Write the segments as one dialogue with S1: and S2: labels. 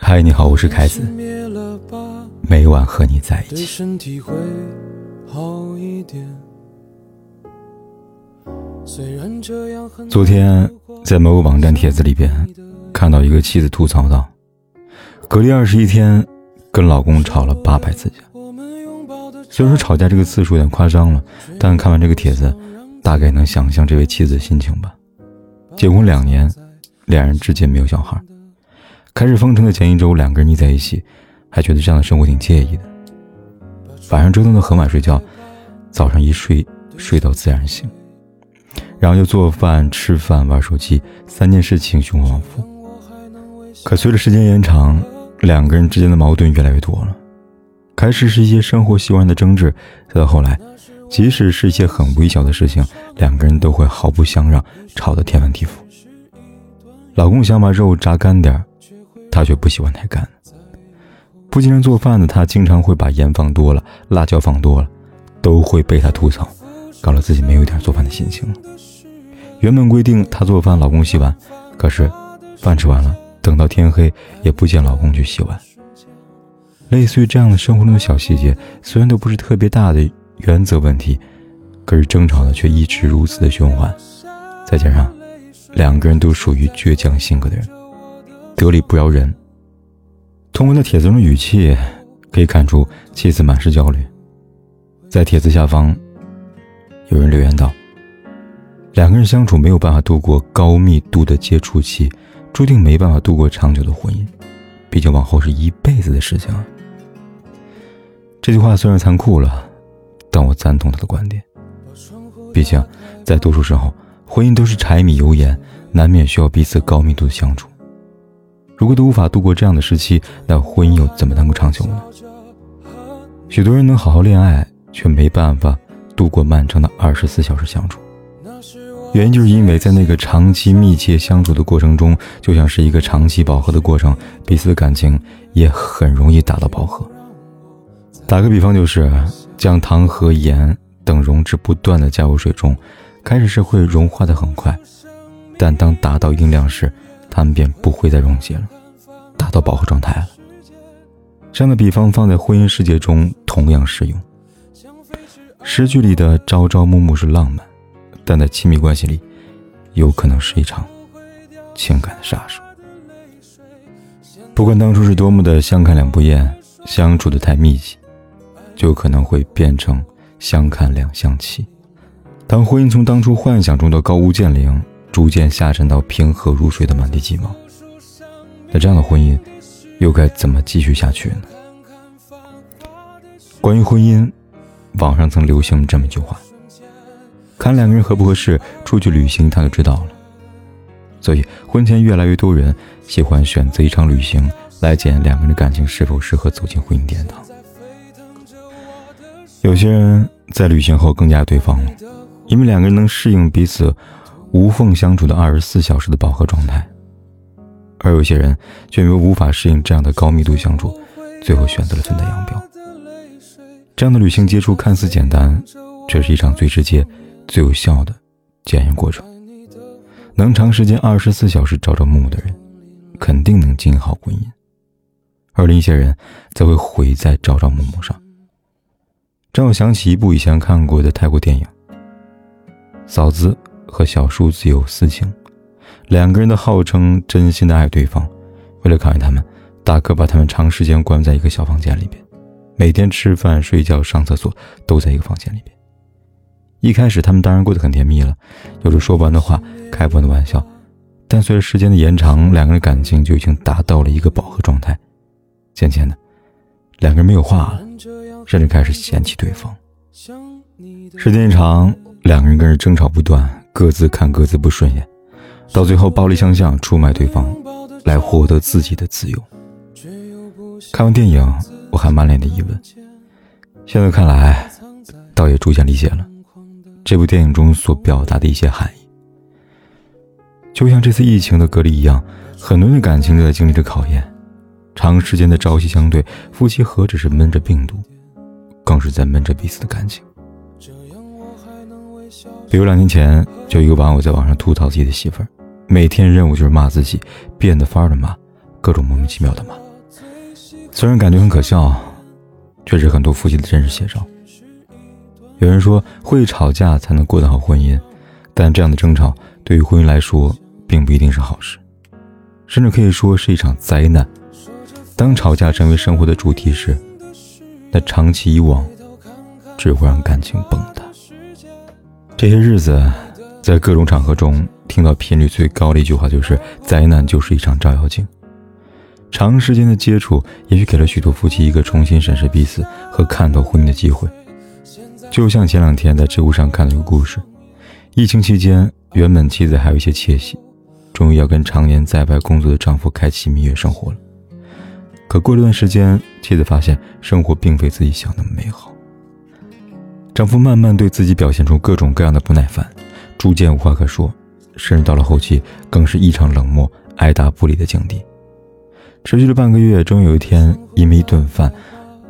S1: 嗨，你好，我是凯子。每晚和你在一起。昨天在某个网站帖子里边看到一个妻子吐槽道：“隔离二十一天，跟老公吵了八百次架。”虽然说吵架这个次数有点夸张了，但看完这个帖子，大概能想象这位妻子的心情吧。结婚两年，两人之间没有小孩。开始封城的前一周，两个人腻在一起，还觉得这样的生活挺惬意的。晚上折腾的很晚睡觉，早上一睡睡到自然醒，然后又做饭、吃饭、玩手机，三件事情循环往复。可随着时间延长，两个人之间的矛盾越来越多了。开始是一些生活习惯的争执，再到后来，即使是一些很微小的事情，两个人都会毫不相让，吵得天翻地覆。老公想把肉炸干点。他却不喜欢太干。不经常做饭的他，经常会把盐放多了，辣椒放多了，都会被他吐槽，搞得自己没有一点做饭的心情了。原本规定他做饭，老公洗碗，可是饭吃完了，等到天黑也不见老公去洗碗。类似于这样的生活中的小细节，虽然都不是特别大的原则问题，可是争吵的却一直如此的循环。再加上两个人都属于倔强性格的人。得理不饶人。通过那帖子中的语气，可以看出妻子满是焦虑。在帖子下方，有人留言道：“两个人相处没有办法度过高密度的接触期，注定没办法度过长久的婚姻。毕竟往后是一辈子的事情。”这句话虽然残酷了，但我赞同他的观点。毕竟，在多数时候，婚姻都是柴米油盐，难免需要彼此高密度的相处。如果都无法度过这样的时期，那婚姻又怎么能够长久呢？许多人能好好恋爱，却没办法度过漫长的二十四小时相处，原因就是因为在那个长期密切相处的过程中，就像是一个长期饱和的过程，彼此的感情也很容易达到饱和。打个比方，就是将糖和盐等溶质不断的加入水中，开始是会融化的很快，但当达到一定量时，他们便不会再溶解了，达到饱和状态了。这样的比方放在婚姻世界中同样适用。诗句里的朝朝暮暮是浪漫，但在亲密关系里，有可能是一场情感的杀手。不管当初是多么的相看两不厌，相处的太密集，就可能会变成相看两相弃。当婚姻从当初幻想中的高屋建瓴，逐渐下沉到平和如水的满地鸡毛，那这样的婚姻又该怎么继续下去呢？关于婚姻，网上曾流行这么一句话：“看两个人合不合适，出去旅行他就知道了。”所以，婚前越来越多人喜欢选择一场旅行来检验两个人的感情是否适合走进婚姻殿堂。有些人在旅行后更加爱对方了，因为两个人能适应彼此。无缝相处的二十四小时的饱和状态，而有些人却因为无法适应这样的高密度相处，最后选择了分道扬镳。这样的旅行接触看似简单，却是一场最直接、最有效的检验过程。能长时间二十四小时朝朝暮暮的人，肯定能经营好婚姻；而另一些人则会毁在朝朝暮暮上。让我想起一部以前看过的泰国电影，嫂子。和小叔子有私情，两个人都号称真心的爱对方。为了考验他们，大哥把他们长时间关在一个小房间里边，每天吃饭、睡觉、上厕所都在一个房间里边。一开始，他们当然过得很甜蜜了，有着说不完的话、开不完的玩笑。但随着时间的延长，两个人感情就已经达到了一个饱和状态。渐渐的，两个人没有话了，甚至开始嫌弃对方。时间一长，两个人更是争吵不断。各自看各自不顺眼，到最后暴力相向，出卖对方，来获得自己的自由。看完电影，我还满脸的疑问。现在看来，倒也逐渐理解了这部电影中所表达的一些含义。就像这次疫情的隔离一样，很多人的感情都在经历着考验。长时间的朝夕相对，夫妻何止是闷着病毒，更是在闷着彼此的感情。比如两年前，就一个网友在网上吐槽自己的媳妇儿，每天任务就是骂自己，变着法儿的骂，各种莫名其妙的骂。虽然感觉很可笑，却是很多夫妻的真实写照。有人说，会吵架才能过得好婚姻，但这样的争吵对于婚姻来说，并不一定是好事，甚至可以说是一场灾难。当吵架成为生活的主题时，那长期以往，只会让感情崩塌。这些日子，在各种场合中听到频率最高的一句话就是“灾难就是一场照妖镜”。长时间的接触，也许给了许多夫妻一个重新审视彼此和看透婚姻的机会。就像前两天在知乎上看了一个故事：疫情期间，原本妻子还有一些窃喜，终于要跟常年在外工作的丈夫开启蜜月生活了。可过了段时间，妻子发现生活并非自己想那么美好。丈夫慢慢对自己表现出各种各样的不耐烦，逐渐无话可说，甚至到了后期更是异常冷漠、爱答不理的境地。持续了半个月，终于有一天，因为一顿饭，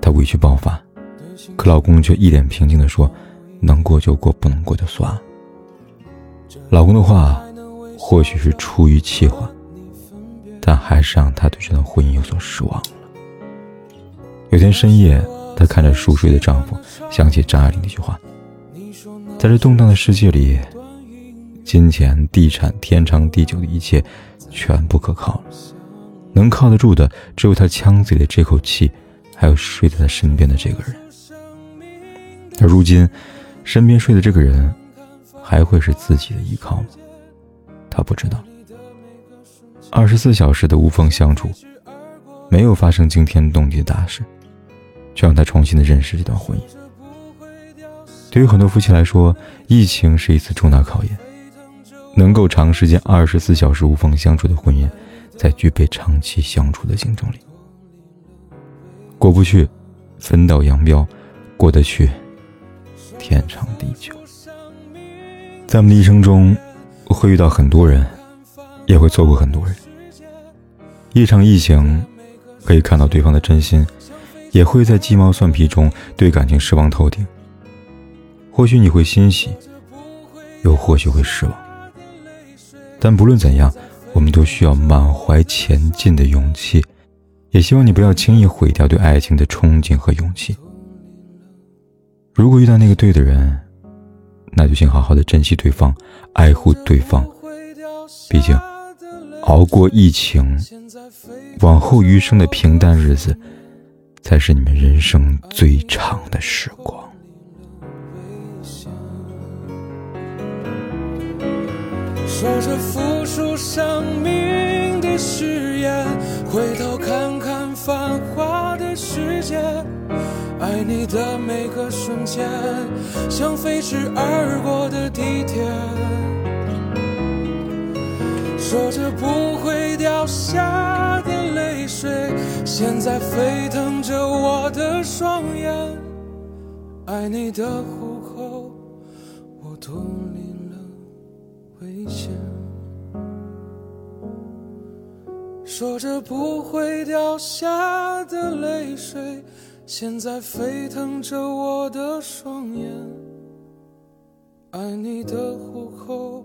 S1: 她委屈爆发，可老公却一脸平静地说：“能过就过，不能过就算了。”老公的话或许是出于气话，但还是让她对这段婚姻有所失望了。有天深夜。她看着熟睡的丈夫，想起张爱玲那句话：“在这动荡的世界里，金钱、地产、天长地久的一切，全不可靠了。能靠得住的，只有她枪嘴的这口气，还有睡在她身边的这个人。而如今，身边睡的这个人，还会是自己的依靠吗？她不知道。二十四小时的无缝相处，没有发生惊天动地的大事。”就让他重新的认识这段婚姻。对于很多夫妻来说，疫情是一次重大考验。能够长时间二十四小时无缝相处的婚姻，才具备长期相处的竞争力。过不去，分道扬镳；过得去，天长地久。在我们的一生中，会遇到很多人，也会错过很多人。一场疫情，可以看到对方的真心。也会在鸡毛蒜皮中对感情失望透顶。或许你会欣喜，又或许会失望。但不论怎样，我们都需要满怀前进的勇气。也希望你不要轻易毁掉对爱情的憧憬和勇气。如果遇到那个对的人，那就请好好的珍惜对方，爱护对方。毕竟，熬过疫情，往后余生的平淡日子。才是你们人生最长的时光。
S2: 说着付出生命的誓言，回头看看繁华的世界，爱你的每个瞬间，像飞驰而过的地铁。说着不会掉下的泪水。现在沸腾着我的双眼，爱你的虎口，我脱离了危险。说着不会掉下的泪水，现在沸腾着我的双眼，爱你的虎口，